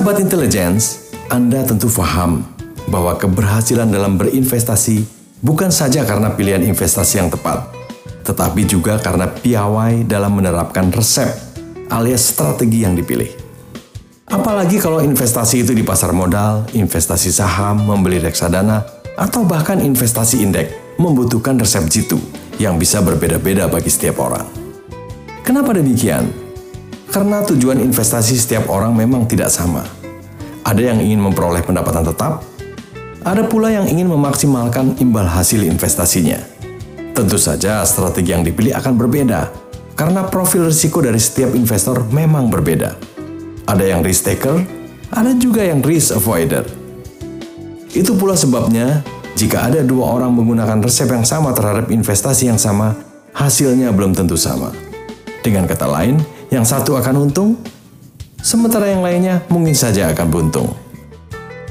Sahabat intelligence, Anda tentu paham bahwa keberhasilan dalam berinvestasi bukan saja karena pilihan investasi yang tepat, tetapi juga karena piawai dalam menerapkan resep alias strategi yang dipilih. Apalagi kalau investasi itu di pasar modal, investasi saham, membeli reksadana, atau bahkan investasi indeks membutuhkan resep jitu yang bisa berbeda-beda bagi setiap orang. Kenapa demikian? Karena tujuan investasi setiap orang memang tidak sama. Ada yang ingin memperoleh pendapatan tetap, ada pula yang ingin memaksimalkan imbal hasil investasinya. Tentu saja strategi yang dipilih akan berbeda, karena profil risiko dari setiap investor memang berbeda. Ada yang risk taker, ada juga yang risk avoider. Itu pula sebabnya, jika ada dua orang menggunakan resep yang sama terhadap investasi yang sama, hasilnya belum tentu sama. Dengan kata lain, yang satu akan untung, sementara yang lainnya mungkin saja akan buntung.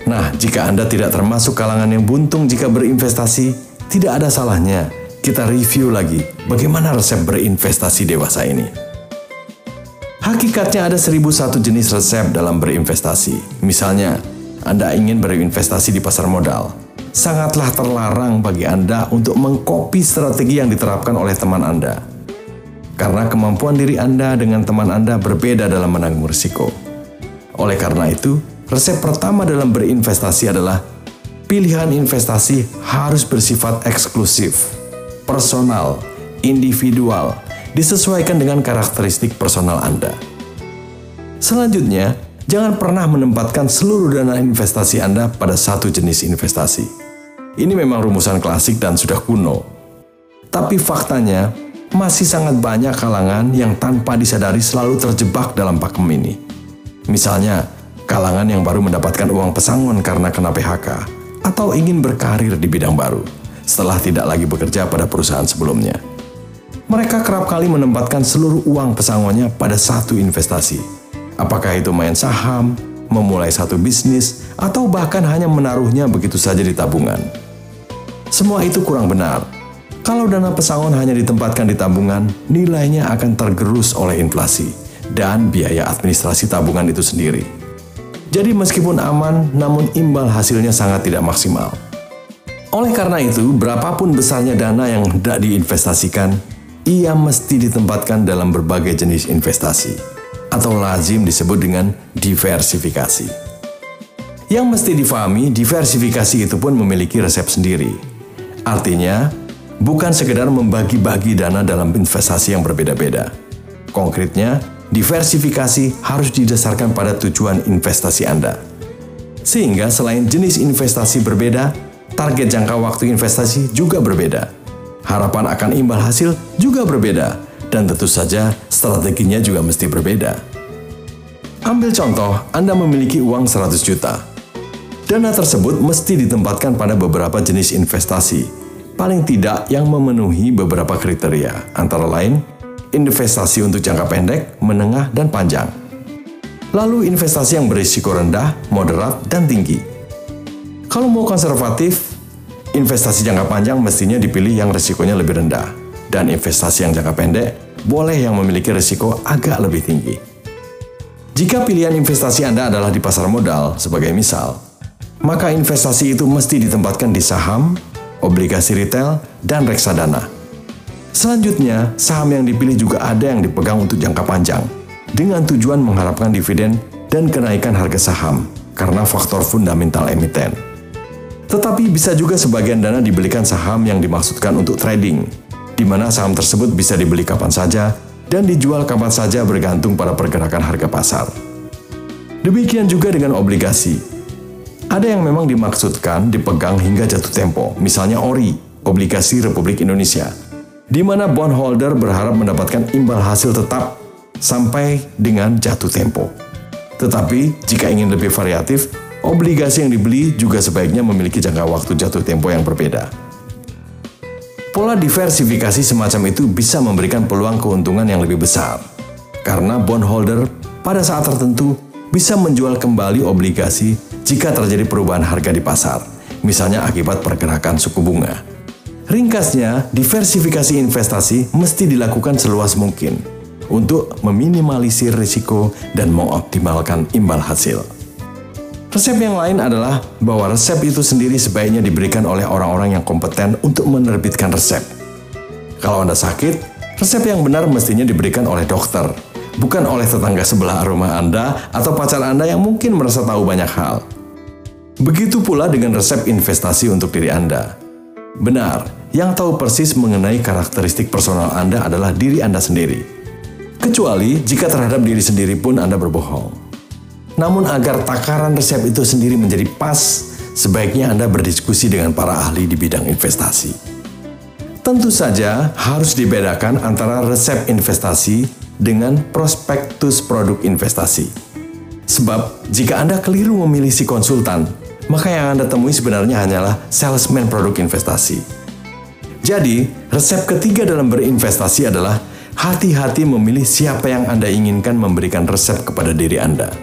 Nah, jika Anda tidak termasuk kalangan yang buntung jika berinvestasi, tidak ada salahnya kita review lagi bagaimana resep berinvestasi dewasa ini. Hakikatnya ada seribu satu jenis resep dalam berinvestasi. Misalnya, Anda ingin berinvestasi di pasar modal. Sangatlah terlarang bagi Anda untuk mengkopi strategi yang diterapkan oleh teman Anda. Karena kemampuan diri Anda dengan teman Anda berbeda dalam menanggung risiko. Oleh karena itu, resep pertama dalam berinvestasi adalah pilihan investasi harus bersifat eksklusif, personal, individual, disesuaikan dengan karakteristik personal Anda. Selanjutnya, jangan pernah menempatkan seluruh dana investasi Anda pada satu jenis investasi. Ini memang rumusan klasik dan sudah kuno. Tapi faktanya, masih sangat banyak kalangan yang tanpa disadari selalu terjebak dalam pakem ini. Misalnya, kalangan yang baru mendapatkan uang pesangon karena kena PHK, atau ingin berkarir di bidang baru setelah tidak lagi bekerja pada perusahaan sebelumnya. Mereka kerap kali menempatkan seluruh uang pesangonnya pada satu investasi. Apakah itu main saham, memulai satu bisnis, atau bahkan hanya menaruhnya begitu saja di tabungan. Semua itu kurang benar. Kalau dana pesangon hanya ditempatkan di tabungan, nilainya akan tergerus oleh inflasi dan biaya administrasi tabungan itu sendiri. Jadi meskipun aman, namun imbal hasilnya sangat tidak maksimal. Oleh karena itu, berapapun besarnya dana yang hendak diinvestasikan, ia mesti ditempatkan dalam berbagai jenis investasi, atau lazim disebut dengan diversifikasi. Yang mesti difahami, diversifikasi itu pun memiliki resep sendiri. Artinya, bukan sekedar membagi-bagi dana dalam investasi yang berbeda-beda. Konkretnya, diversifikasi harus didasarkan pada tujuan investasi Anda. Sehingga selain jenis investasi berbeda, target jangka waktu investasi juga berbeda harapan akan imbal hasil juga berbeda, dan tentu saja strateginya juga mesti berbeda. Ambil contoh, Anda memiliki uang 100 juta. Dana tersebut mesti ditempatkan pada beberapa jenis investasi, paling tidak yang memenuhi beberapa kriteria, antara lain investasi untuk jangka pendek, menengah, dan panjang. Lalu investasi yang berisiko rendah, moderat, dan tinggi. Kalau mau konservatif, Investasi jangka panjang mestinya dipilih yang risikonya lebih rendah, dan investasi yang jangka pendek boleh yang memiliki risiko agak lebih tinggi. Jika pilihan investasi Anda adalah di pasar modal, sebagai misal, maka investasi itu mesti ditempatkan di saham, obligasi retail, dan reksadana. Selanjutnya, saham yang dipilih juga ada yang dipegang untuk jangka panjang, dengan tujuan mengharapkan dividen dan kenaikan harga saham karena faktor fundamental emiten. Tetapi bisa juga sebagian dana dibelikan saham yang dimaksudkan untuk trading, di mana saham tersebut bisa dibeli kapan saja dan dijual kapan saja bergantung pada pergerakan harga pasar. Demikian juga dengan obligasi. Ada yang memang dimaksudkan dipegang hingga jatuh tempo, misalnya ORI, Obligasi Republik Indonesia, di mana bondholder berharap mendapatkan imbal hasil tetap sampai dengan jatuh tempo. Tetapi jika ingin lebih variatif, Obligasi yang dibeli juga sebaiknya memiliki jangka waktu jatuh tempo yang berbeda. Pola diversifikasi semacam itu bisa memberikan peluang keuntungan yang lebih besar, karena bondholder pada saat tertentu bisa menjual kembali obligasi jika terjadi perubahan harga di pasar, misalnya akibat pergerakan suku bunga. Ringkasnya, diversifikasi investasi mesti dilakukan seluas mungkin untuk meminimalisir risiko dan mengoptimalkan imbal hasil. Resep yang lain adalah bahwa resep itu sendiri sebaiknya diberikan oleh orang-orang yang kompeten untuk menerbitkan resep. Kalau Anda sakit, resep yang benar mestinya diberikan oleh dokter, bukan oleh tetangga sebelah rumah Anda atau pacar Anda yang mungkin merasa tahu banyak hal. Begitu pula dengan resep investasi untuk diri Anda. Benar, yang tahu persis mengenai karakteristik personal Anda adalah diri Anda sendiri. Kecuali jika terhadap diri sendiri pun Anda berbohong. Namun agar takaran resep itu sendiri menjadi pas, sebaiknya Anda berdiskusi dengan para ahli di bidang investasi. Tentu saja harus dibedakan antara resep investasi dengan prospektus produk investasi. Sebab jika Anda keliru memilih si konsultan, maka yang Anda temui sebenarnya hanyalah salesman produk investasi. Jadi, resep ketiga dalam berinvestasi adalah hati-hati memilih siapa yang Anda inginkan memberikan resep kepada diri Anda.